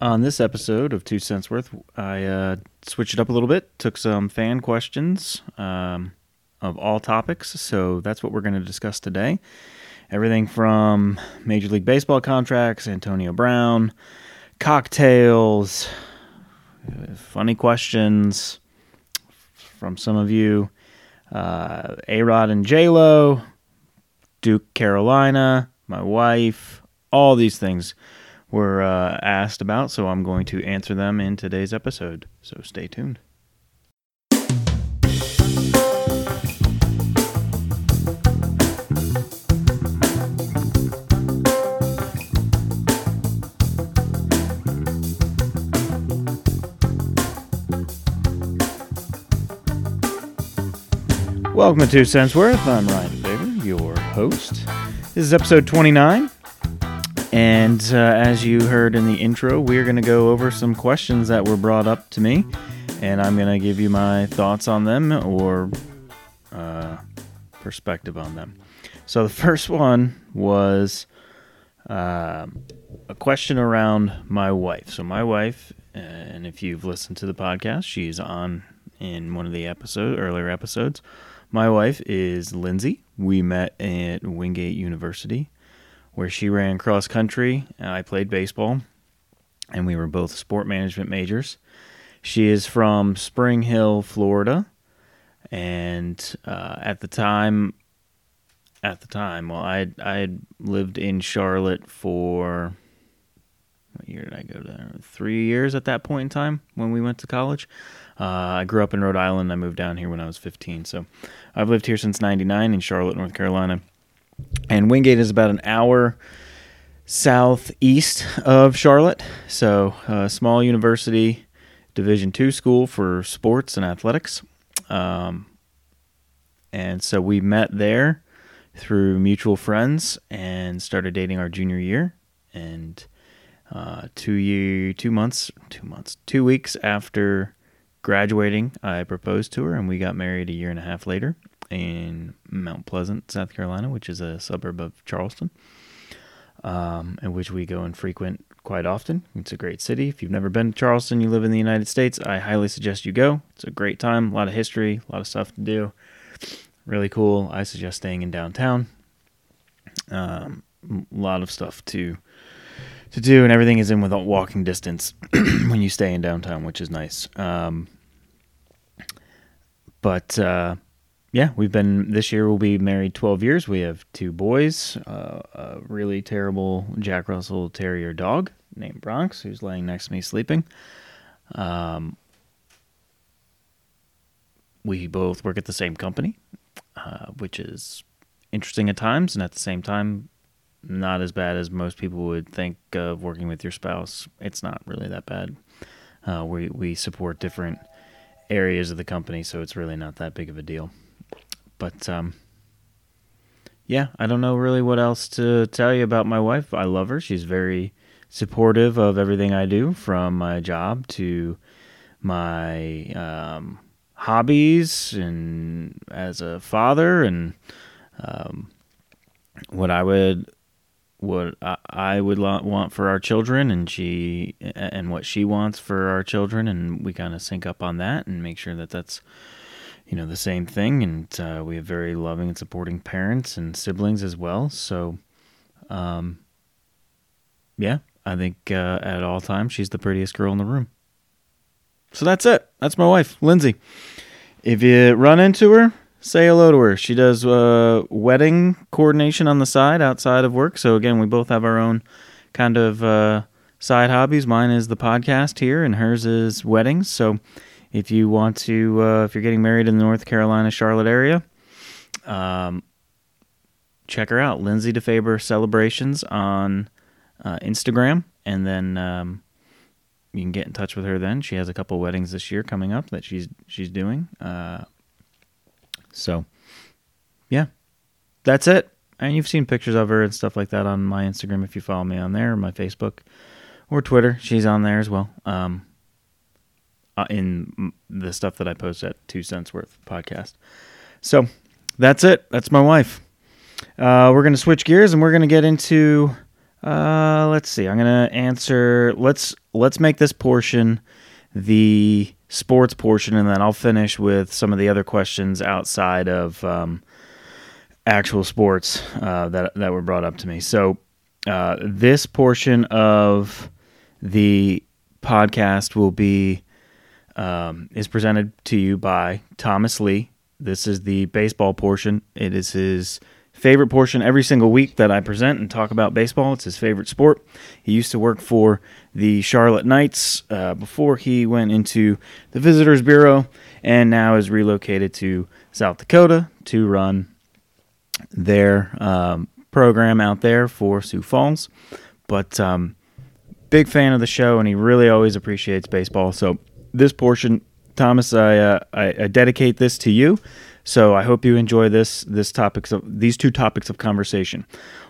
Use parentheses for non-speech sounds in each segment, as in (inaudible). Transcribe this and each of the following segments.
On this episode of Two Cents Worth, I uh, switched it up a little bit, took some fan questions um, of all topics. So that's what we're going to discuss today. Everything from Major League Baseball contracts, Antonio Brown, cocktails, funny questions from some of you, uh, A Rod and J Lo, Duke Carolina, my wife, all these things were uh, asked about, so I'm going to answer them in today's episode. So stay tuned. Welcome to Two Cents Worth. I'm Ryan Faber, your host. This is episode 29. And uh, as you heard in the intro, we're going to go over some questions that were brought up to me, and I'm going to give you my thoughts on them or uh, perspective on them. So the first one was uh, a question around my wife. So my wife, and if you've listened to the podcast, she's on in one of the episode earlier episodes. My wife is Lindsay. We met at Wingate University where she ran cross country. I played baseball, and we were both sport management majors. She is from Spring Hill, Florida, and uh, at the time, at the time, well, I I had lived in Charlotte for what year did I go there? Three years at that point in time when we went to college. Uh, I grew up in Rhode Island. I moved down here when I was 15. So I've lived here since 99 in Charlotte, North Carolina. And Wingate is about an hour southeast of Charlotte. So, a small university, Division two school for sports and athletics. Um, and so we met there through mutual friends and started dating our junior year. And uh, two year, two months, two months, two weeks after graduating, I proposed to her, and we got married a year and a half later in Mount Pleasant, South Carolina, which is a suburb of Charleston, um, in which we go and frequent quite often. It's a great city. If you've never been to Charleston, you live in the United States, I highly suggest you go. It's a great time, a lot of history, a lot of stuff to do. Really cool. I suggest staying in downtown. Um, a lot of stuff to to do, and everything is in walking distance (clears throat) when you stay in downtown, which is nice. Um, but uh, yeah, we've been this year. We'll be married 12 years. We have two boys, uh, a really terrible Jack Russell Terrier dog named Bronx, who's laying next to me sleeping. Um, we both work at the same company, uh, which is interesting at times, and at the same time, not as bad as most people would think of working with your spouse. It's not really that bad. Uh, we we support different areas of the company, so it's really not that big of a deal. But um, yeah, I don't know really what else to tell you about my wife. I love her. She's very supportive of everything I do, from my job to my um, hobbies and as a father and um, what I would what I would want for our children and she and what she wants for our children and we kind of sync up on that and make sure that that's you know the same thing and uh, we have very loving and supporting parents and siblings as well so um, yeah i think uh, at all times she's the prettiest girl in the room. So that's it. That's my wife lindsay. If you run into her say hello to her. She does uh, wedding coordination on the side outside of work. So again we both have our own kind of uh, side hobbies. Mine is the podcast here and hers is weddings. So if you want to, uh, if you're getting married in the North Carolina, Charlotte area, um, check her out, Lindsay DeFaber Celebrations on uh, Instagram, and then um, you can get in touch with her. Then she has a couple weddings this year coming up that she's she's doing. Uh, so, yeah, that's it. And you've seen pictures of her and stuff like that on my Instagram if you follow me on there, my Facebook, or Twitter. She's on there as well. Um, uh, in the stuff that I post at Two Cents Worth podcast. So that's it. That's my wife. Uh, we're going to switch gears and we're going to get into Uh, let's see. I'm gonna answer. Let's let's make this portion the sports portion, and then I'll finish with some of the other questions outside of um, actual sports uh, that that were brought up to me. So uh, this portion of the podcast will be um, is presented to you by Thomas Lee. This is the baseball portion. It is his favorite portion every single week that I present and talk about baseball. It's his favorite sport. He used to work for the Charlotte Knights uh, before he went into the Visitors Bureau and now is relocated to South Dakota to run their um, program out there for Sioux Falls. But um, big fan of the show, and he really always appreciates baseball. So this portion, Thomas, I, uh, I, I dedicate this to you. So I hope you enjoy this this topics of these two topics of conversation.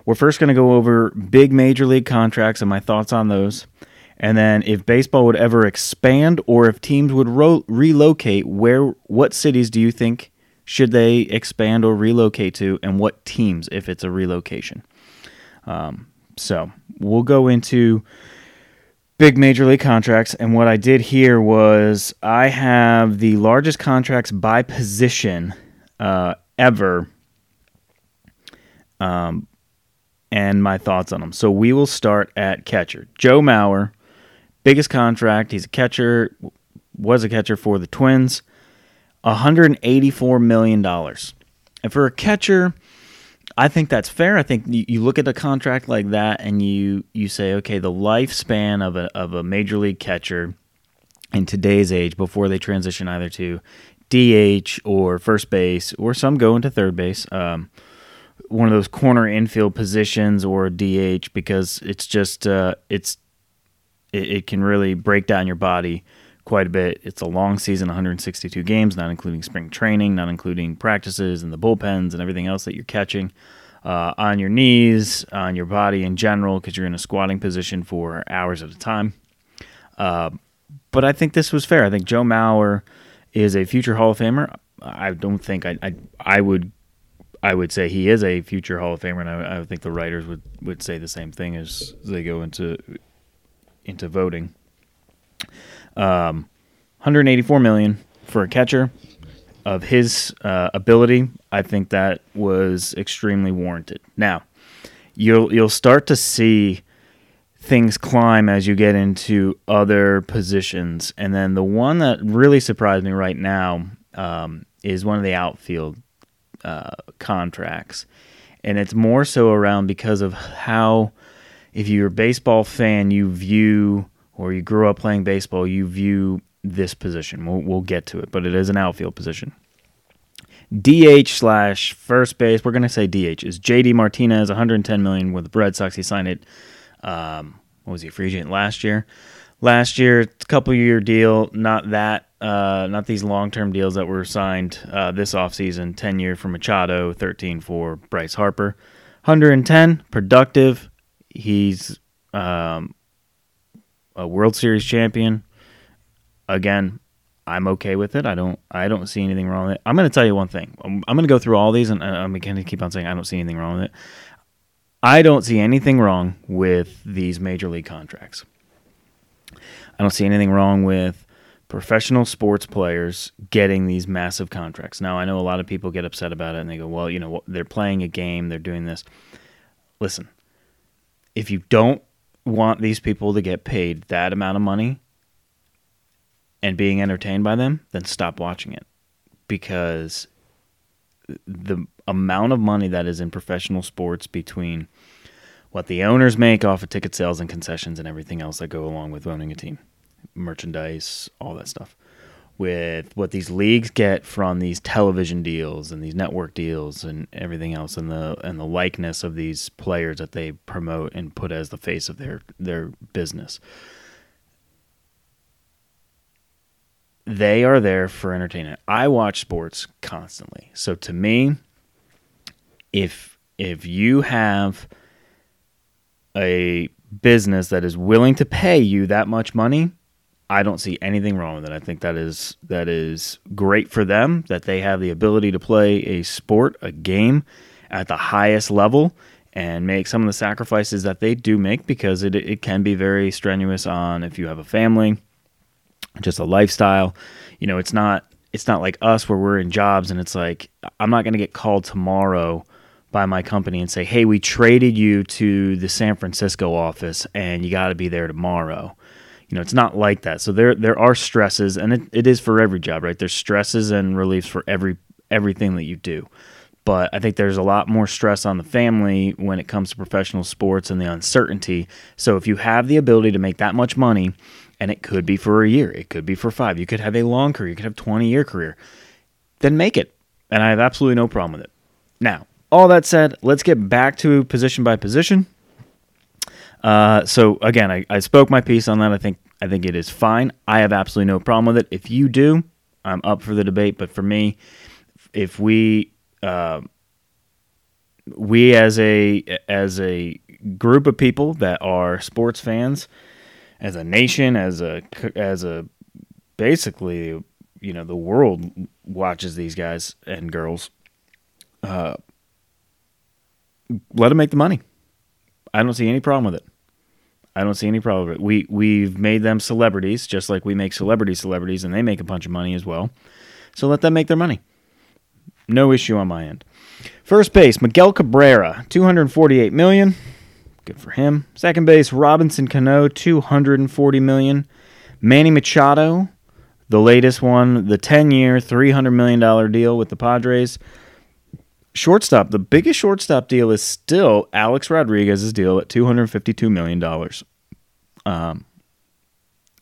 We're first going to go over big major league contracts and my thoughts on those. And then if baseball would ever expand or if teams would ro- relocate, where what cities do you think should they expand or relocate to and what teams if it's a relocation? Um, so, we'll go into big major league contracts. And what I did here was I have the largest contracts by position uh, ever, um, and my thoughts on them. So we will start at catcher. Joe Mauer, biggest contract. He's a catcher, was a catcher for the Twins. $184 million. And for a catcher, I think that's fair. I think you, look at a contract like that and you you say, okay, the lifespan of a of a major league catcher in today's age before they transition either to DH or first base, or some go into third base. Um, one of those corner infield positions or DH because it's just uh, it's it, it, can really break down your body quite a bit. It's a long season, 162 games, not including spring training, not including practices and the bullpens and everything else that you're catching uh, on your knees, on your body in general, because you're in a squatting position for hours at a time. Uh, but I think this was fair. I think Joe Mauer is a future Hall of Famer. I don't think I I, I would I would say he is a future Hall of Famer, and I, I think the writers would, would say the same thing as they go into into voting. Um, 184 million for a catcher of his uh, ability. I think that was extremely warranted. Now, you'll you'll start to see things climb as you get into other positions. And then the one that really surprised me right now um, is one of the outfield uh, contracts. And it's more so around because of how, if you're a baseball fan, you view, or you grew up playing baseball, you view this position. We'll, we'll get to it, but it is an outfield position. DH slash first base. We're gonna say DH is JD Martinez, 110 million with the Red Sox. He signed it um, what was he free agent last year? Last year, couple year deal, not that, uh, not these long term deals that were signed uh, this offseason. 10 year for Machado, 13 for Bryce Harper. 110, productive. He's um, a World Series champion. Again, I'm okay with it. I don't I don't see anything wrong with it. I'm going to tell you one thing. I'm, I'm going to go through all these and I'm going to keep on saying I don't see anything wrong with it. I don't see anything wrong with these major league contracts. I don't see anything wrong with professional sports players getting these massive contracts. Now, I know a lot of people get upset about it and they go, well, you know, they're playing a game, they're doing this. Listen, if you don't want these people to get paid that amount of money and being entertained by them, then stop watching it because the amount of money that is in professional sports between what the owners make off of ticket sales and concessions and everything else that go along with owning a team, merchandise, all that stuff. With what these leagues get from these television deals and these network deals and everything else, and the and the likeness of these players that they promote and put as the face of their their business, they are there for entertainment. I watch sports constantly. So to me, if if you have a business that is willing to pay you that much money, I don't see anything wrong with it. I think that is that is great for them that they have the ability to play a sport, a game at the highest level and make some of the sacrifices that they do make because it, it can be very strenuous on if you have a family, just a lifestyle. You know, it's not it's not like us where we're in jobs and it's like I'm not going to get called tomorrow by my company and say, "Hey, we traded you to the San Francisco office and you got to be there tomorrow." You know, it's not like that. So there there are stresses and it, it is for every job, right? There's stresses and reliefs for every everything that you do. But I think there's a lot more stress on the family when it comes to professional sports and the uncertainty. So if you have the ability to make that much money, and it could be for a year, it could be for five, you could have a long career, you could have 20 year career, then make it. And I have absolutely no problem with it. Now, all that said, let's get back to position by position. Uh, so again, I, I spoke my piece on that. I think I think it is fine. I have absolutely no problem with it. If you do, I'm up for the debate. But for me, if we uh, we as a as a group of people that are sports fans, as a nation, as a as a basically, you know, the world watches these guys and girls. Uh, let them make the money. I don't see any problem with it. I don't see any problem with it. We we've made them celebrities, just like we make celebrity celebrities, and they make a bunch of money as well. So let them make their money. No issue on my end. First base, Miguel Cabrera, 248 million. Good for him. Second base, Robinson Cano, 240 million. Manny Machado, the latest one, the 10-year, 300 million dollar deal with the Padres. Shortstop, the biggest shortstop deal is still Alex Rodriguez's deal at 252 million dollars. Um,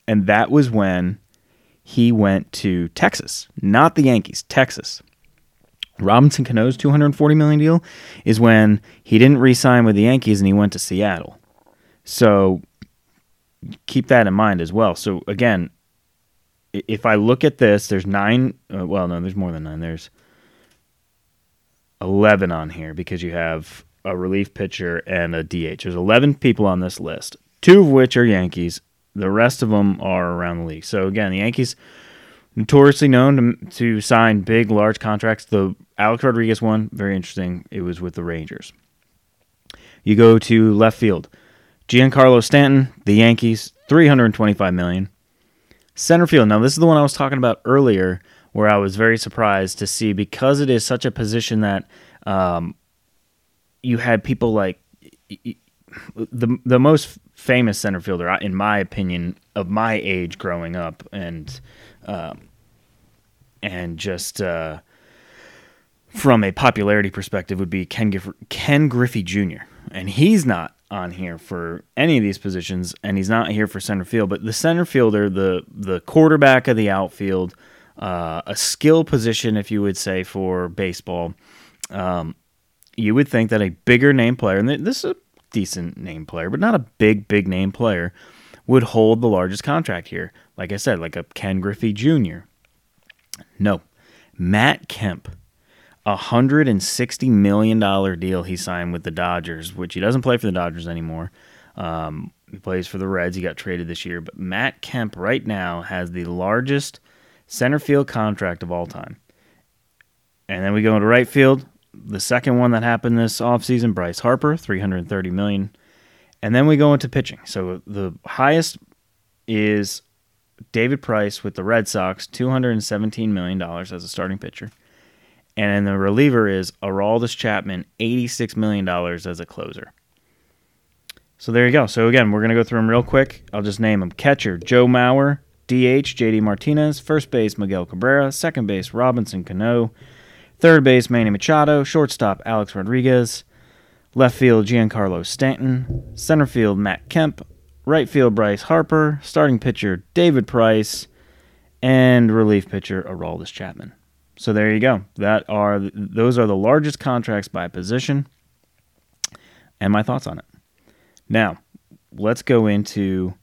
and that was when he went to Texas, not the Yankees, Texas. Robinson Cano's 240 million deal is when he didn't re-sign with the Yankees and he went to Seattle. So keep that in mind as well. So again, if I look at this, there's nine. Uh, well, no, there's more than nine. There's 11 on here because you have a relief pitcher and a DH. There's 11 people on this list, two of which are Yankees. The rest of them are around the league. So again, the Yankees notoriously known to, to sign big, large contracts. The Alex Rodriguez one, very interesting. It was with the Rangers. You go to left field. Giancarlo Stanton, the Yankees, 325 million. Center field. Now, this is the one I was talking about earlier, where I was very surprised to see because it is such a position that um, you had people like the the most famous center fielder, in my opinion, of my age growing up, and um, and just uh, from a popularity perspective would be Ken, Gif- Ken Griffey Jr. And he's not on here for any of these positions, and he's not here for center field. But the center fielder, the the quarterback of the outfield, uh, a skill position, if you would say, for baseball. Um, you would think that a bigger name player, and this is a decent name player, but not a big, big name player, would hold the largest contract here. Like I said, like a Ken Griffey Jr. No. Matt Kemp, a $160 million deal he signed with the Dodgers, which he doesn't play for the Dodgers anymore. Um, he plays for the Reds. He got traded this year. But Matt Kemp right now has the largest center field contract of all time. And then we go into right field. The second one that happened this offseason, Bryce Harper, 330 million. And then we go into pitching. So the highest is David Price with the Red Sox, $217 million as a starting pitcher. And the reliever is Aroldis Chapman, $86 million as a closer. So there you go. So again, we're going to go through them real quick. I'll just name them. Catcher, Joe Mauer. DH, JD Martinez. First base, Miguel Cabrera. Second base, Robinson Cano. Third base, Manny Machado. Shortstop, Alex Rodriguez. Left field, Giancarlo Stanton. Center field, Matt Kemp. Right field, Bryce Harper. Starting pitcher, David Price. And relief pitcher, Aroldis Chapman. So there you go. That are those are the largest contracts by position, and my thoughts on it. Now, let's go into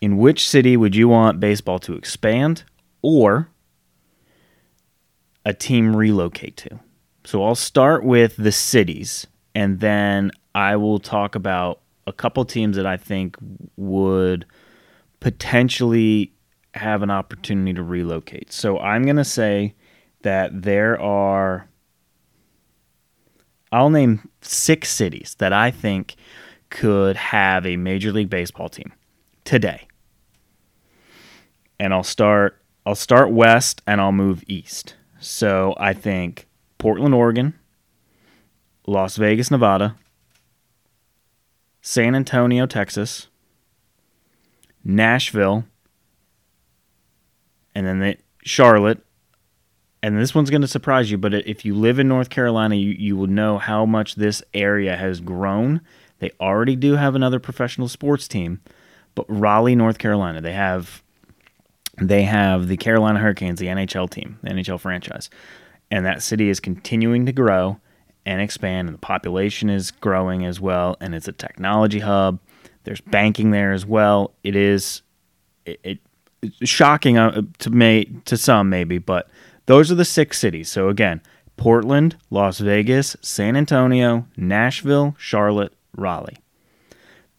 in which city would you want baseball to expand or a team relocate to? So I'll start with the cities, and then I will talk about a couple teams that I think would potentially have an opportunity to relocate. So I'm going to say that there are I'll name six cities that I think could have a Major League Baseball team today. And I'll start I'll start west and I'll move east. So I think Portland, Oregon, Las Vegas, Nevada, San Antonio, Texas, Nashville, and then the, Charlotte. And this one's going to surprise you, but if you live in North Carolina, you, you will know how much this area has grown. They already do have another professional sports team, but Raleigh, North Carolina, they have they have the Carolina Hurricanes, the NHL team, the NHL franchise. And that city is continuing to grow and expand, and the population is growing as well. And it's a technology hub. There's banking there as well. It is it, it it's shocking uh, to may to some maybe, but those are the six cities. So again, Portland, Las Vegas, San Antonio, Nashville, Charlotte, Raleigh.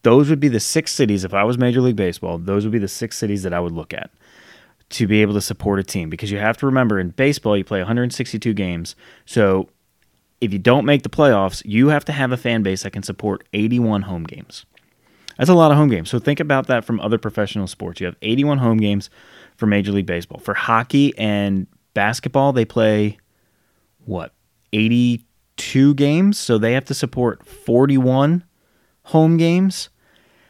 Those would be the six cities if I was Major League Baseball. Those would be the six cities that I would look at to be able to support a team because you have to remember in baseball you play 162 games. So if you don't make the playoffs, you have to have a fan base that can support 81 home games. That's a lot of home games. So think about that from other professional sports. You have 81 home games for Major League Baseball. For hockey and basketball, they play what? 82 games, so they have to support 41 home games.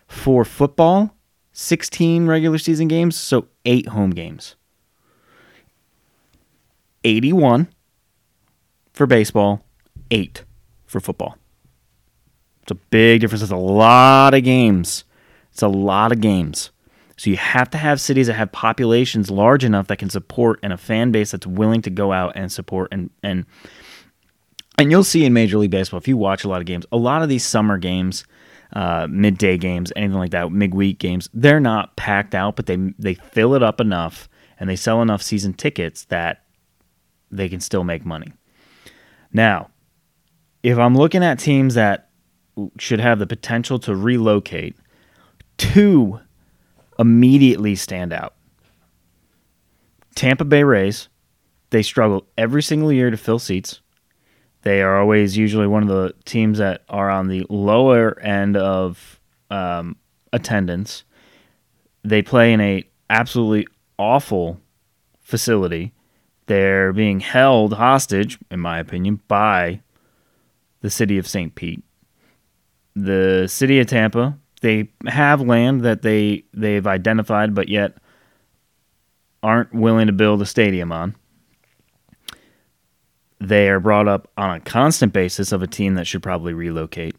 For football, 16 regular season games, so 8 home games. 81 for baseball, 8 for football. It's a big difference. It's a lot of games. It's a lot of games. So you have to have cities that have populations large enough that can support and a fan base that's willing to go out and support and and and you'll see in Major League Baseball if you watch a lot of games, a lot of these summer games, uh, midday games, anything like that, midweek games, they're not packed out, but they they fill it up enough and they sell enough season tickets that they can still make money. Now, if I'm looking at teams that should have the potential to relocate, two immediately stand out. Tampa Bay Rays, they struggle every single year to fill seats. They are always usually one of the teams that are on the lower end of um, attendance. They play in a absolutely awful facility. They're being held hostage, in my opinion, by the city of St. Pete the city of Tampa. They have land that they they've identified, but yet aren't willing to build a stadium on. They are brought up on a constant basis of a team that should probably relocate.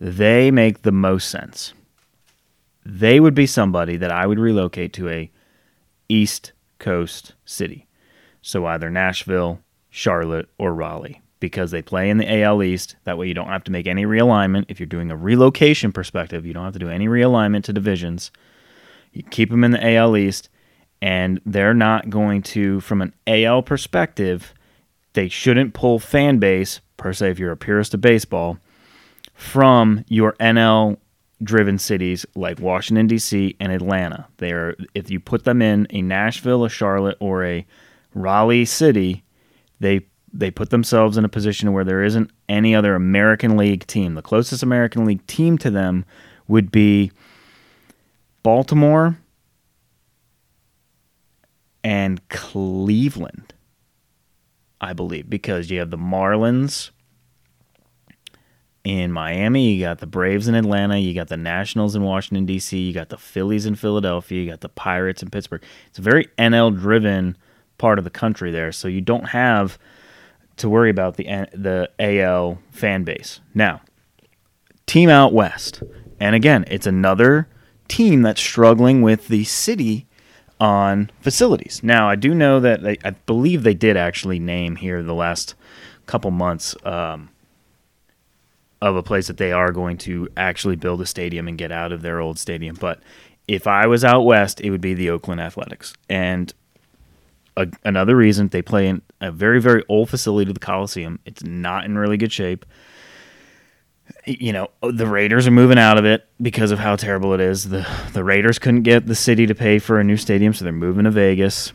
They make the most sense. They would be somebody that I would relocate to a East Coast city. So either Nashville, Charlotte, or Raleigh because they play in the AL East. That way, you don't have to make any realignment. If you're doing a relocation perspective, you don't have to do any realignment to divisions. You keep them in the AL East, and they're not going to, from an AL perspective, they shouldn't pull fan base, per se, if you're a purist of baseball, from your NL driven cities like Washington D.C. and Atlanta. They are if you put them in a Nashville, a Charlotte, or a Raleigh city, they they put themselves in a position where there isn't any other American League team. The closest American League team to them would be Baltimore and Cleveland, I believe, because you have the Marlins in Miami, you got the Braves in Atlanta, you got the Nationals in Washington D.C., you got the Phillies in Philadelphia, you got the Pirates in Pittsburgh. It's a very NL driven part of the country there, so you don't have to worry about the the AL fan base. Now, team out west, and again, it's another team that's struggling with the city on facilities. Now, I do know that they, I believe they did actually name here the last couple months um, of a place that they are going to actually build a stadium and get out of their old stadium. But if I was out west, it would be the Oakland Athletics, and a, another reason they play in a very very old facility, the Coliseum. It's not in really good shape. You know, the Raiders are moving out of it because of how terrible it is. The the Raiders couldn't get the city to pay for a new stadium, so they're moving to Vegas.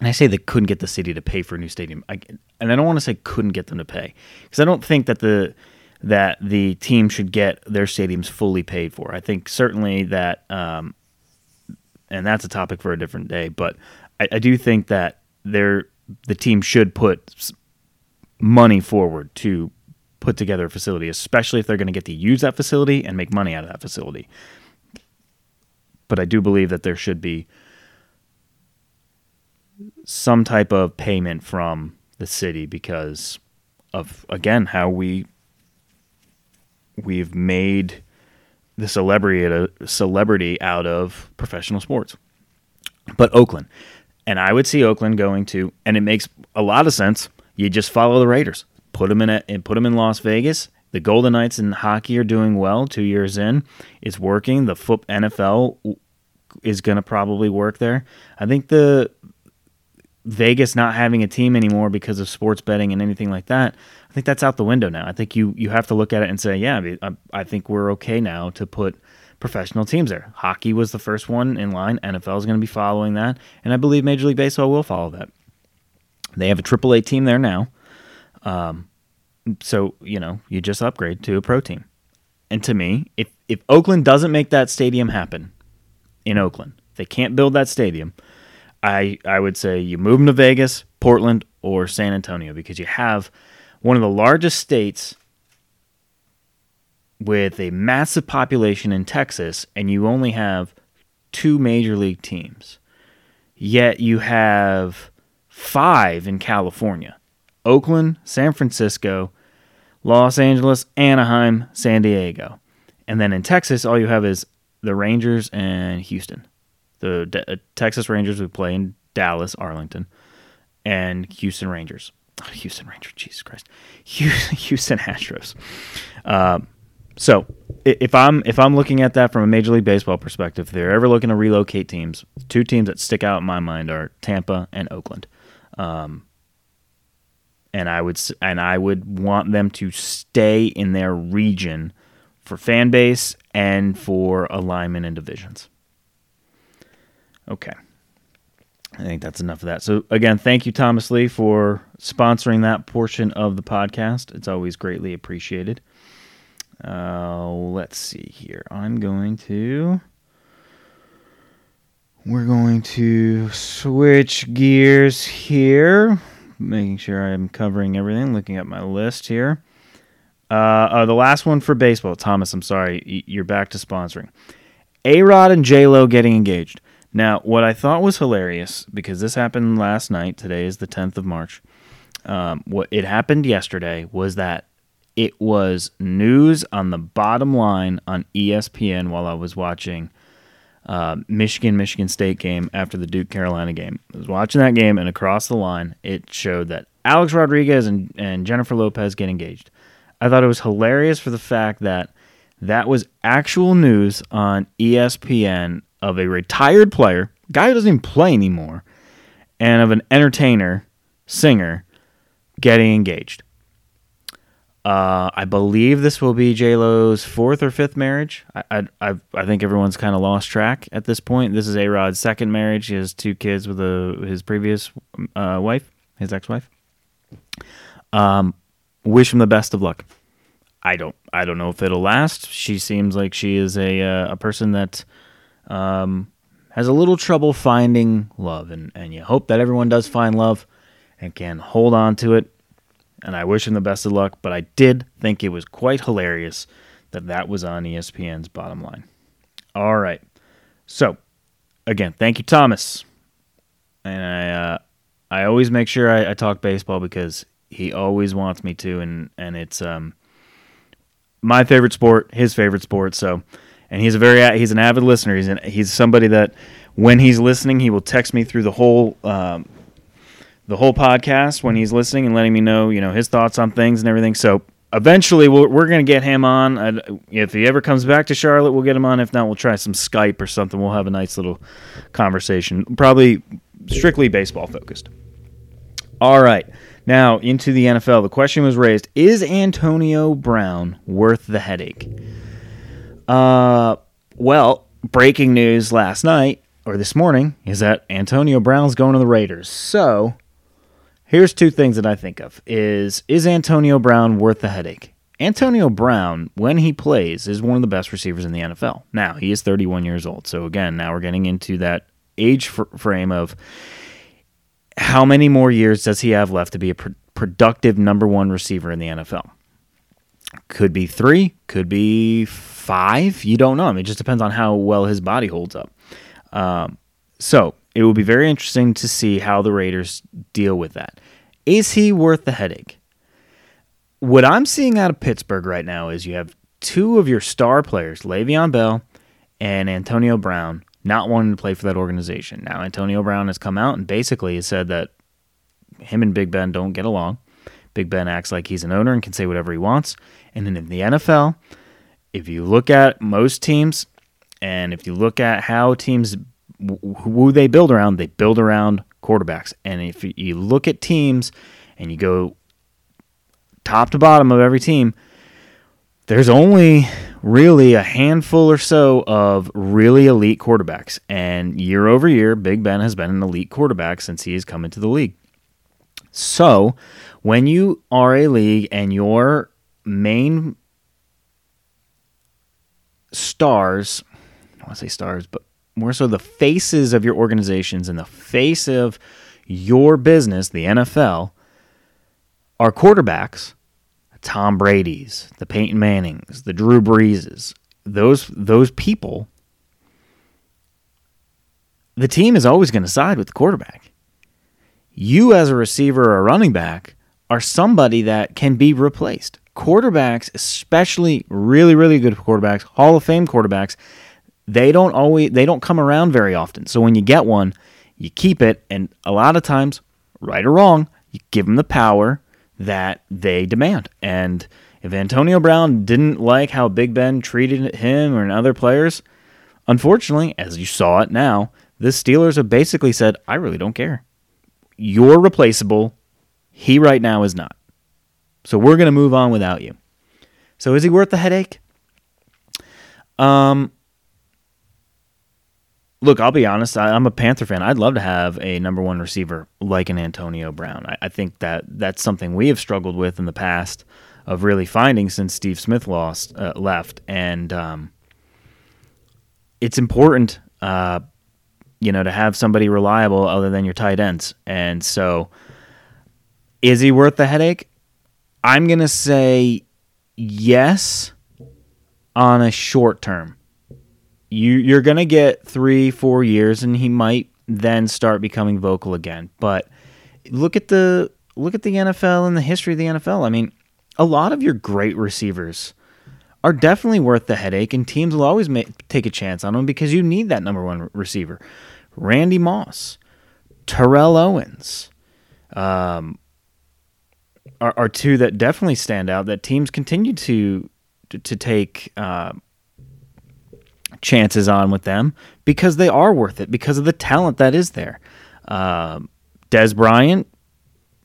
and I say they couldn't get the city to pay for a new stadium. I, and I don't want to say couldn't get them to pay because I don't think that the that the team should get their stadiums fully paid for. I think certainly that, um, and that's a topic for a different day. But I, I do think that they're, the team should put money forward to put together a facility, especially if they're going to get to use that facility and make money out of that facility. But I do believe that there should be some type of payment from the city because of again how we we've made the celebrity celebrity out of professional sports. But Oakland, and I would see Oakland going to, and it makes a lot of sense. You just follow the Raiders, put them in a, and put them in Las Vegas. The Golden Knights in hockey are doing well. Two years in, it's working. The foot NFL is going to probably work there. I think the Vegas not having a team anymore because of sports betting and anything like that, I think that's out the window now. I think you you have to look at it and say, yeah, I, I think we're okay now to put professional teams there. Hockey was the first one in line. NFL is going to be following that, and I believe Major League Baseball will follow that. They have a AAA team there now, um, so you know you just upgrade to a pro team. And to me, if if Oakland doesn't make that stadium happen in Oakland, they can't build that stadium I I would say you move them to Vegas, Portland, or San Antonio because you have one of the largest states with a massive population in Texas, and you only have two major league teams. Yet you have five in California Oakland, San Francisco, Los Angeles, Anaheim, San Diego. And then in Texas, all you have is the Rangers and Houston. The uh, Texas Rangers would play in Dallas, Arlington, and Houston Rangers. Oh, (sighs) Houston Rangers, Jesus Christ, (laughs) Houston Astros. Um, so if I'm if I'm looking at that from a Major League Baseball perspective, if they're ever looking to relocate teams, two teams that stick out in my mind are Tampa and Oakland. Um, and I would and I would want them to stay in their region for fan base and for alignment and divisions. Okay. I think that's enough of that. So, again, thank you, Thomas Lee, for sponsoring that portion of the podcast. It's always greatly appreciated. Uh, let's see here. I'm going to. We're going to switch gears here, making sure I'm covering everything, looking at my list here. Uh, uh, the last one for baseball, Thomas, I'm sorry, you're back to sponsoring. A Rod and J Lo getting engaged. Now, what I thought was hilarious because this happened last night. Today is the 10th of March. Um, what it happened yesterday was that it was news on the bottom line on ESPN while I was watching uh, Michigan Michigan State game after the Duke Carolina game. I was watching that game, and across the line, it showed that Alex Rodriguez and, and Jennifer Lopez get engaged. I thought it was hilarious for the fact that that was actual news on ESPN of a retired player, guy who doesn't even play anymore, and of an entertainer, singer, getting engaged. Uh, I believe this will be J Lo's fourth or fifth marriage. I I I think everyone's kind of lost track at this point. This is A Rod's second marriage. He has two kids with a, his previous uh, wife, his ex wife. Um, wish him the best of luck. I don't I don't know if it'll last. She seems like she is a uh, a person that um, has a little trouble finding love, and, and you hope that everyone does find love and can hold on to it. And I wish him the best of luck, but I did think it was quite hilarious that that was on ESPN's bottom line. All right. So, again, thank you, Thomas. And I, uh, I always make sure I, I talk baseball because he always wants me to, and and it's um, my favorite sport, his favorite sport. So and he's a very he's an avid listener. He's an, he's somebody that when he's listening, he will text me through the whole um, the whole podcast when he's listening and letting me know you know his thoughts on things and everything. So eventually we're, we're going to get him on. If he ever comes back to Charlotte, we'll get him on. If not, we'll try some Skype or something. We'll have a nice little conversation, probably strictly baseball focused. All right. Now, into the NFL. The question was raised Is Antonio Brown worth the headache? Uh, well, breaking news last night or this morning is that Antonio Brown's going to the Raiders. So here's two things that I think of: is is Antonio Brown worth the headache? Antonio Brown, when he plays, is one of the best receivers in the NFL. Now he is 31 years old. So again, now we're getting into that age fr- frame of how many more years does he have left to be a pr- productive number one receiver in the NFL? Could be three, could be five. You don't know. I mean, it just depends on how well his body holds up. Um, so it will be very interesting to see how the Raiders deal with that. Is he worth the headache? What I'm seeing out of Pittsburgh right now is you have two of your star players, Le'Veon Bell and Antonio Brown, not wanting to play for that organization. Now, Antonio Brown has come out and basically has said that him and Big Ben don't get along. Big Ben acts like he's an owner and can say whatever he wants. And then in the NFL, if you look at most teams and if you look at how teams who they build around, they build around quarterbacks. And if you look at teams and you go top to bottom of every team, there's only really a handful or so of really elite quarterbacks. And year over year, Big Ben has been an elite quarterback since he has come into the league. So, when you are a league and your main stars, I want to say stars, but more so the faces of your organizations and the face of your business, the NFL, are quarterbacks, Tom Brady's, the Peyton Mannings, the Drew Breeses, those those people, the team is always going to side with the quarterback. You as a receiver or a running back are somebody that can be replaced. Quarterbacks, especially really really good quarterbacks, Hall of Fame quarterbacks, they don't always they don't come around very often. So when you get one, you keep it and a lot of times, right or wrong, you give them the power that they demand. And if Antonio Brown didn't like how Big Ben treated him or other players, unfortunately, as you saw it now, the Steelers have basically said, I really don't care. You're replaceable. He right now is not. So we're going to move on without you. So is he worth the headache? Um, look, I'll be honest. I, am a Panther fan. I'd love to have a number one receiver like an Antonio Brown. I, I, think that that's something we have struggled with in the past of really finding since Steve Smith lost uh, left, and um, it's important, uh, you know, to have somebody reliable other than your tight ends. And so, is he worth the headache? I'm gonna say yes on a short term you you're gonna get three four years, and he might then start becoming vocal again. But look at the look at the NFL and the history of the NFL. I mean, a lot of your great receivers are definitely worth the headache, and teams will always make, take a chance on them because you need that number one receiver. Randy Moss, Terrell Owens, um, are, are two that definitely stand out that teams continue to to, to take uh, chances on with them because they are worth it because of the talent that is there. Um, Dez Bryant,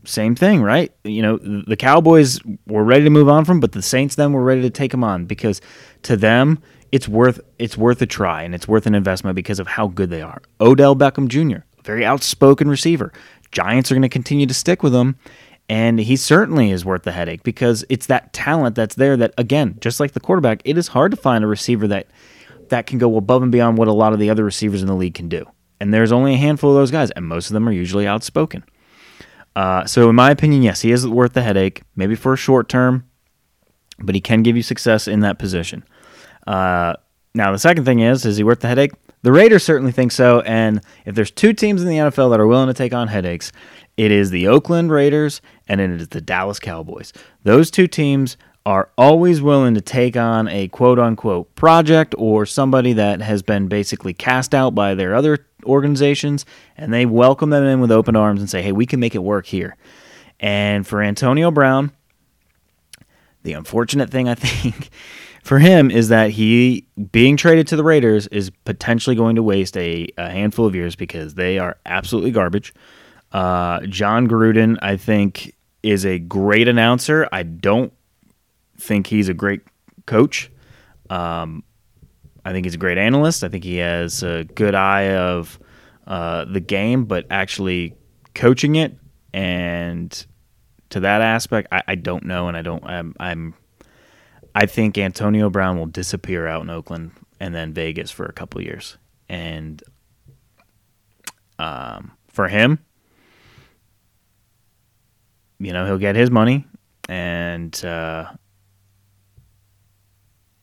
same thing, right? You know, the Cowboys were ready to move on from, but the Saints then were ready to take him on because to them it's worth it's worth a try and it's worth an investment because of how good they are. Odell Beckham Jr., very outspoken receiver. Giants are going to continue to stick with him. And he certainly is worth the headache because it's that talent that's there that, again, just like the quarterback, it is hard to find a receiver that that can go above and beyond what a lot of the other receivers in the league can do. And there's only a handful of those guys, and most of them are usually outspoken. Uh, so, in my opinion, yes, he is worth the headache, maybe for a short term, but he can give you success in that position. Uh, now, the second thing is, is he worth the headache? The Raiders certainly think so. And if there's two teams in the NFL that are willing to take on headaches, it is the Oakland Raiders and it is the Dallas Cowboys. Those two teams are always willing to take on a quote unquote project or somebody that has been basically cast out by their other organizations and they welcome them in with open arms and say, hey, we can make it work here. And for Antonio Brown, the unfortunate thing I think (laughs) for him is that he being traded to the Raiders is potentially going to waste a, a handful of years because they are absolutely garbage. Uh, Jon Gruden, I think, is a great announcer. I don't think he's a great coach. Um, I think he's a great analyst. I think he has a good eye of uh, the game, but actually coaching it and to that aspect, I, I don't know, and I don't. I'm, I'm. I think Antonio Brown will disappear out in Oakland and then Vegas for a couple years, and um, for him, you know, he'll get his money, and uh,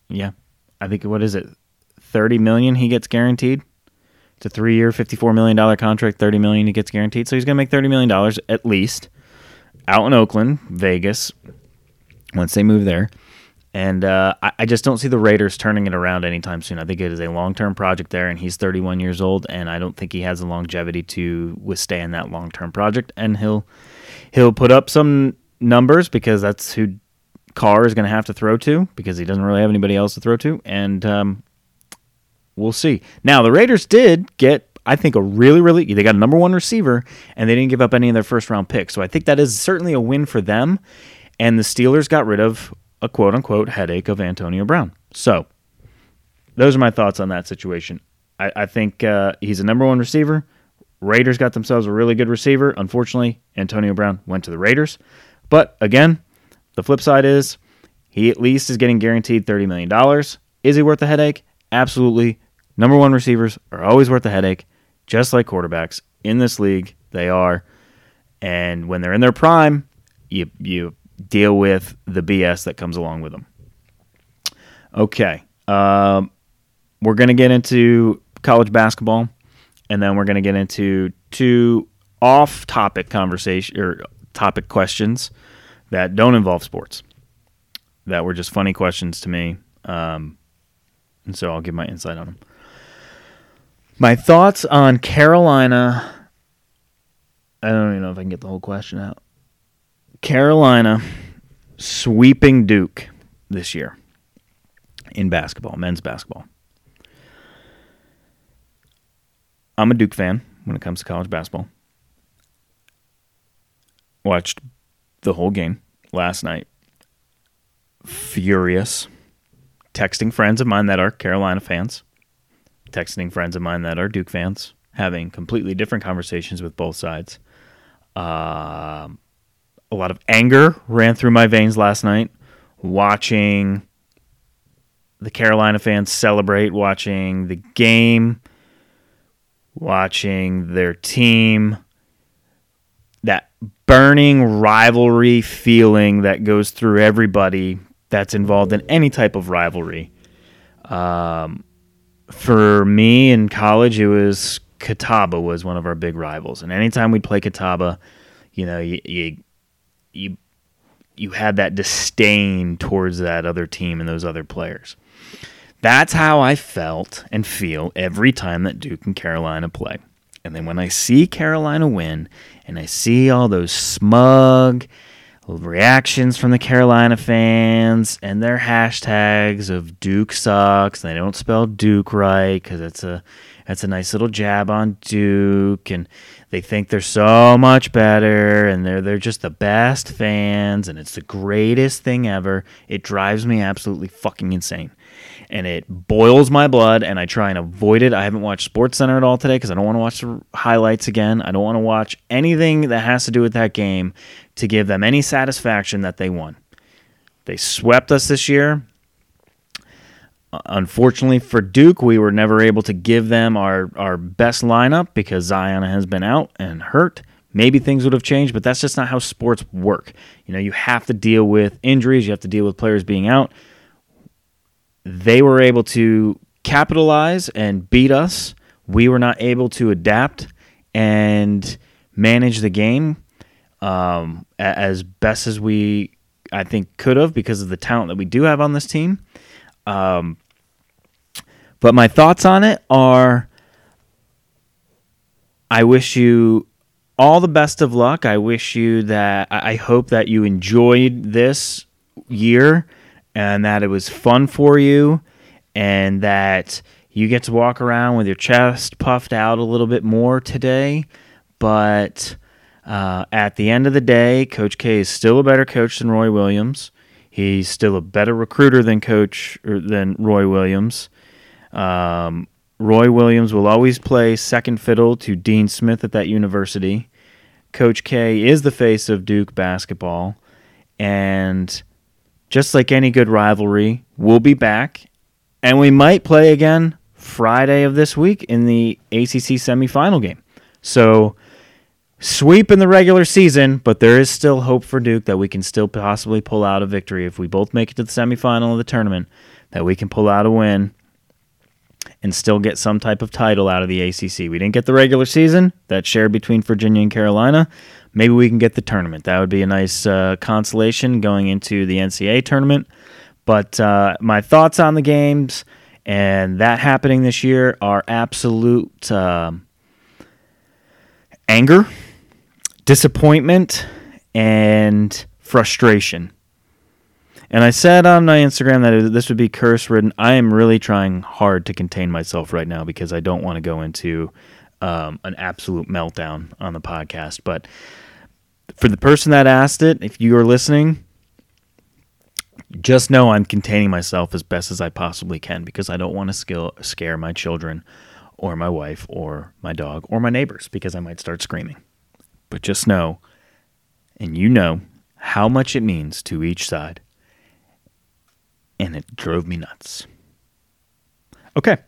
yeah, I think what is it, thirty million he gets guaranteed. It's a three-year, fifty-four million dollar contract. Thirty million he gets guaranteed, so he's gonna make thirty million dollars at least out in Oakland, Vegas, once they move there. And uh, I, I, just don't see the Raiders turning it around anytime soon. I think it is a long term project there, and he's 31 years old, and I don't think he has the longevity to withstand that long term project. And he'll he'll put up some numbers because that's who Carr is going to have to throw to because he doesn't really have anybody else to throw to, and um, we'll see. Now the Raiders did get I think a really, really they got a number one receiver and they didn't give up any of their first round picks. So I think that is certainly a win for them. And the Steelers got rid of a quote unquote headache of Antonio Brown. So those are my thoughts on that situation. I, I think uh, he's a number one receiver. Raiders got themselves a really good receiver. Unfortunately, Antonio Brown went to the Raiders. But again, the flip side is he at least is getting guaranteed $30 million. Is he worth the headache? Absolutely. Number one receivers are always worth the headache just like quarterbacks in this league. They are, and when they're in their prime, you you deal with the BS that comes along with them. Okay, um, we're gonna get into college basketball, and then we're gonna get into two off-topic conversation or topic questions that don't involve sports. That were just funny questions to me, um, and so I'll give my insight on them. My thoughts on Carolina. I don't even know if I can get the whole question out. Carolina sweeping Duke this year in basketball, men's basketball. I'm a Duke fan when it comes to college basketball. Watched the whole game last night. Furious. Texting friends of mine that are Carolina fans texting friends of mine that are Duke fans, having completely different conversations with both sides. Uh, a lot of anger ran through my veins last night watching the Carolina fans celebrate, watching the game, watching their team. Burning rivalry feeling that goes through everybody that's involved in any type of rivalry. Um, for me in college, it was Catawba was one of our big rivals, and anytime we'd play Catawba, you know, you you you, you had that disdain towards that other team and those other players. That's how I felt and feel every time that Duke and Carolina play. And then when I see Carolina win, and I see all those smug reactions from the Carolina fans and their hashtags of Duke sucks. They don't spell Duke right because it's a that's a nice little jab on Duke, and they think they're so much better, and they're they're just the best fans, and it's the greatest thing ever. It drives me absolutely fucking insane and it boils my blood and I try and avoid it. I haven't watched Sports Center at all today because I don't want to watch the highlights again. I don't want to watch anything that has to do with that game to give them any satisfaction that they won. They swept us this year. Uh, unfortunately for Duke, we were never able to give them our, our best lineup because Zion has been out and hurt. Maybe things would have changed, but that's just not how sports work. You know, you have to deal with injuries, you have to deal with players being out they were able to capitalize and beat us. We were not able to adapt and manage the game um, as best as we, I think, could have because of the talent that we do have on this team. Um, but my thoughts on it are I wish you all the best of luck. I wish you that, I hope that you enjoyed this year and that it was fun for you and that you get to walk around with your chest puffed out a little bit more today. But uh, at the end of the day, Coach K is still a better coach than Roy Williams. He's still a better recruiter than Coach or than Roy Williams. Um, Roy Williams will always play second fiddle to Dean Smith at that university. Coach K is the face of Duke basketball. And just like any good rivalry, we'll be back. And we might play again Friday of this week in the ACC semifinal game. So, sweep in the regular season, but there is still hope for Duke that we can still possibly pull out a victory if we both make it to the semifinal of the tournament, that we can pull out a win and still get some type of title out of the ACC. We didn't get the regular season that shared between Virginia and Carolina. Maybe we can get the tournament. That would be a nice uh, consolation going into the NCAA tournament. But uh, my thoughts on the games and that happening this year are absolute uh, anger, disappointment, and frustration. And I said on my Instagram that this would be curse ridden. I am really trying hard to contain myself right now because I don't want to go into um, an absolute meltdown on the podcast. But for the person that asked it, if you are listening, just know I'm containing myself as best as I possibly can because I don't want to scare my children or my wife or my dog or my neighbors because I might start screaming. But just know, and you know, how much it means to each side and it drove me nuts. Okay,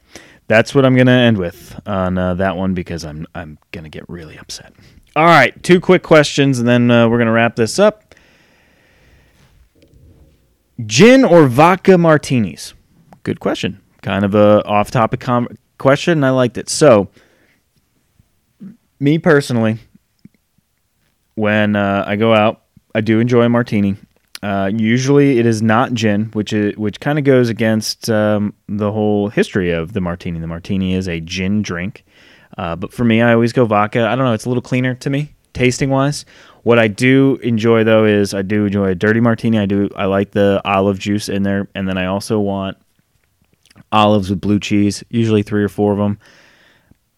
that's what I'm gonna end with on uh, that one because I'm I'm gonna get really upset. All right, two quick questions, and then uh, we're gonna wrap this up. Gin or vodka martinis? Good question. Kind of a off-topic com- question, I liked it. So, me personally, when uh, I go out, I do enjoy a martini. Uh, usually, it is not gin, which is, which kind of goes against um, the whole history of the martini. The martini is a gin drink, uh, but for me, I always go vodka. I don't know; it's a little cleaner to me, tasting wise. What I do enjoy though is I do enjoy a dirty martini. I do I like the olive juice in there, and then I also want olives with blue cheese, usually three or four of them.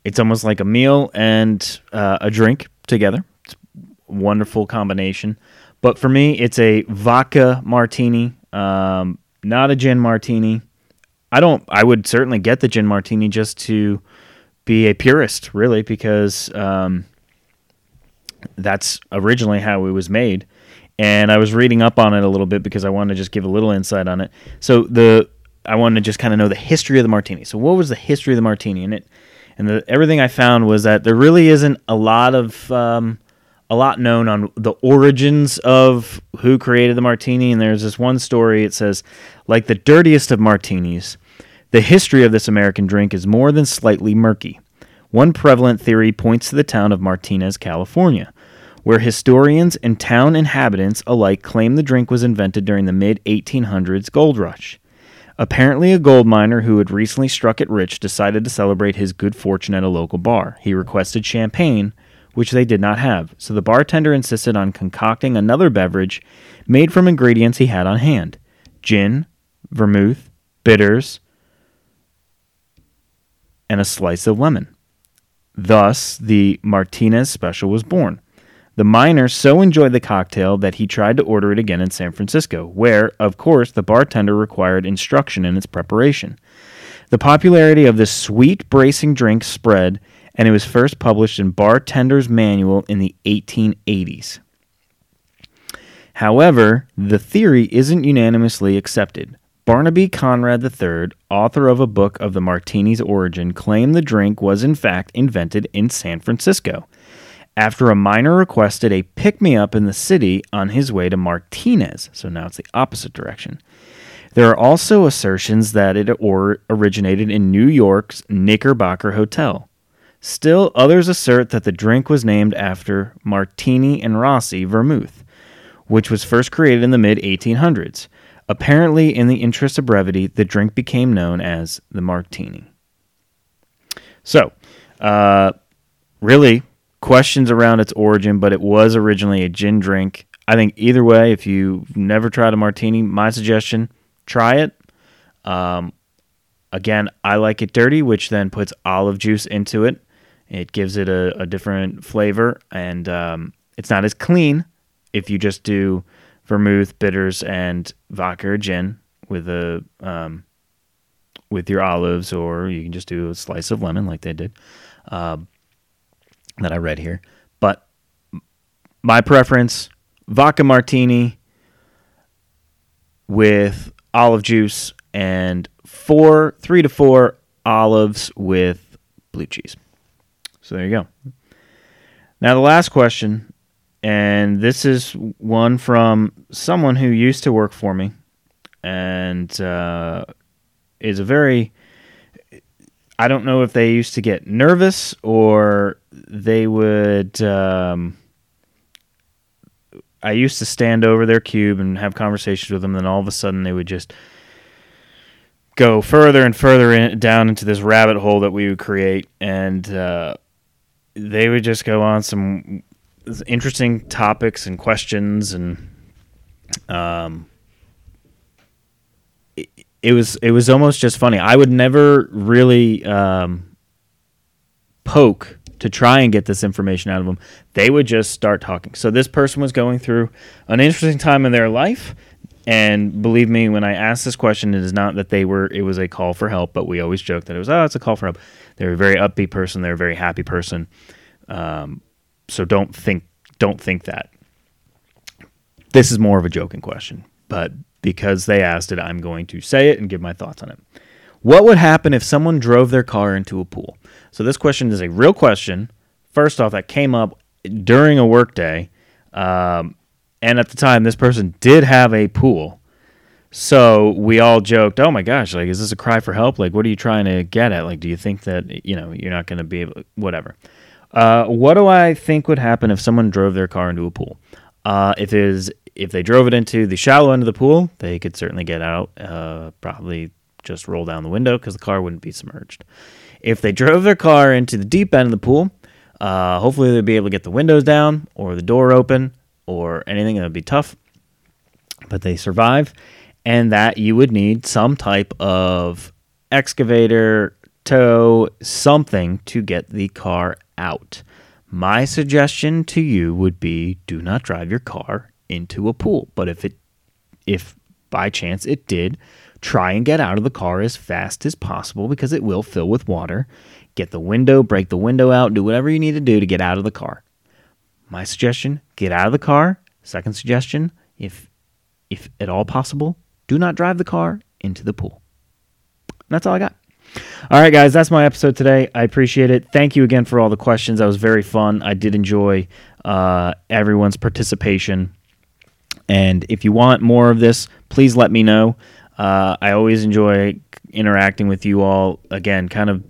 It's almost like a meal and uh, a drink together. It's a wonderful combination. But for me, it's a vodka martini, um, not a gin martini. I don't. I would certainly get the gin martini just to be a purist, really, because um, that's originally how it was made. And I was reading up on it a little bit because I wanted to just give a little insight on it. So the I wanted to just kind of know the history of the martini. So what was the history of the martini? And it and the, everything I found was that there really isn't a lot of um, a lot known on the origins of who created the martini. And there's this one story. It says, like the dirtiest of martinis, the history of this American drink is more than slightly murky. One prevalent theory points to the town of Martinez, California, where historians and town inhabitants alike claim the drink was invented during the mid 1800s gold rush. Apparently, a gold miner who had recently struck it rich decided to celebrate his good fortune at a local bar. He requested champagne, which they did not have, so the bartender insisted on concocting another beverage made from ingredients he had on hand gin, vermouth, bitters, and a slice of lemon. Thus, the Martinez special was born. The miner so enjoyed the cocktail that he tried to order it again in San Francisco, where, of course, the bartender required instruction in its preparation. The popularity of this sweet, bracing drink spread, and it was first published in Bartender's Manual in the 1880s. However, the theory isn't unanimously accepted. Barnaby Conrad III, author of a book of the martini's origin, claimed the drink was in fact invented in San Francisco after a miner requested a pick me up in the city on his way to Martinez. So now it's the opposite direction. There are also assertions that it or originated in New York's Knickerbocker Hotel. Still, others assert that the drink was named after Martini and Rossi vermouth, which was first created in the mid 1800s. Apparently, in the interest of brevity, the drink became known as the Martini. So, uh, really, questions around its origin, but it was originally a gin drink. I think either way, if you've never tried a martini, my suggestion try it. Um, again, I like it dirty, which then puts olive juice into it. It gives it a, a different flavor, and um, it's not as clean if you just do vermouth, bitters, and vodka or gin with a um, with your olives, or you can just do a slice of lemon like they did uh, that I read here. But my preference vodka martini with olive juice and four, three to four olives with blue cheese. So there you go. Now, the last question, and this is one from someone who used to work for me and uh, is a very. I don't know if they used to get nervous or they would. Um, I used to stand over their cube and have conversations with them, and then all of a sudden they would just go further and further in, down into this rabbit hole that we would create, and uh, they would just go on some interesting topics and questions, and um, it, it was it was almost just funny. I would never really um, poke to try and get this information out of them. They would just start talking. So this person was going through an interesting time in their life and believe me, when I asked this question, it is not that they were. It was a call for help, but we always joke that it was. Oh, it's a call for help. They're a very upbeat person. They're a very happy person. Um, so don't think don't think that. This is more of a joking question, but because they asked it, I'm going to say it and give my thoughts on it. What would happen if someone drove their car into a pool? So this question is a real question. First off, that came up during a workday. Um, and at the time, this person did have a pool. So we all joked, "Oh my gosh! Like, is this a cry for help? Like, what are you trying to get at? Like, do you think that you know you're not going to be able? Whatever. Uh, what do I think would happen if someone drove their car into a pool? Uh, if is if they drove it into the shallow end of the pool, they could certainly get out. Uh, probably just roll down the window because the car wouldn't be submerged. If they drove their car into the deep end of the pool, uh, hopefully they'd be able to get the windows down or the door open or anything that would be tough, but they survive, and that you would need some type of excavator, tow, something to get the car out. My suggestion to you would be do not drive your car into a pool. But if it if by chance it did, try and get out of the car as fast as possible because it will fill with water. Get the window, break the window out, do whatever you need to do to get out of the car. My suggestion, get out of the car. Second suggestion, if if at all possible, do not drive the car into the pool. that's all I got. All right, guys, that's my episode today. I appreciate it. Thank you again for all the questions. That was very fun. I did enjoy uh, everyone's participation. And if you want more of this, please let me know. Uh, I always enjoy interacting with you all. Again, kind of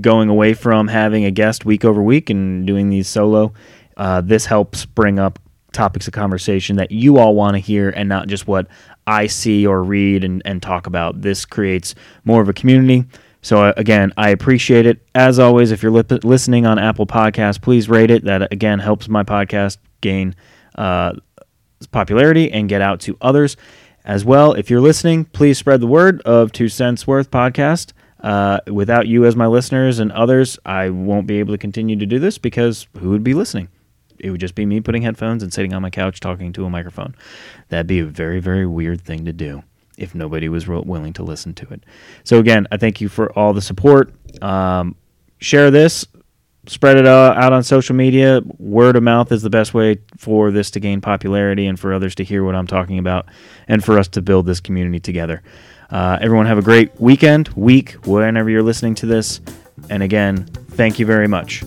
going away from having a guest week over week and doing these solo uh, this helps bring up topics of conversation that you all want to hear and not just what I see or read and, and talk about. This creates more of a community. So, uh, again, I appreciate it. As always, if you're li- listening on Apple Podcasts, please rate it. That, again, helps my podcast gain uh, popularity and get out to others. As well, if you're listening, please spread the word of Two Cents Worth podcast. Uh, without you as my listeners and others, I won't be able to continue to do this because who would be listening? it would just be me putting headphones and sitting on my couch talking to a microphone. That'd be a very, very weird thing to do if nobody was willing to listen to it. So, again, I thank you for all the support. Um, share this, spread it uh, out on social media. Word of mouth is the best way for this to gain popularity and for others to hear what I'm talking about and for us to build this community together. Uh, everyone, have a great weekend, week, whenever you're listening to this. And again, thank you very much.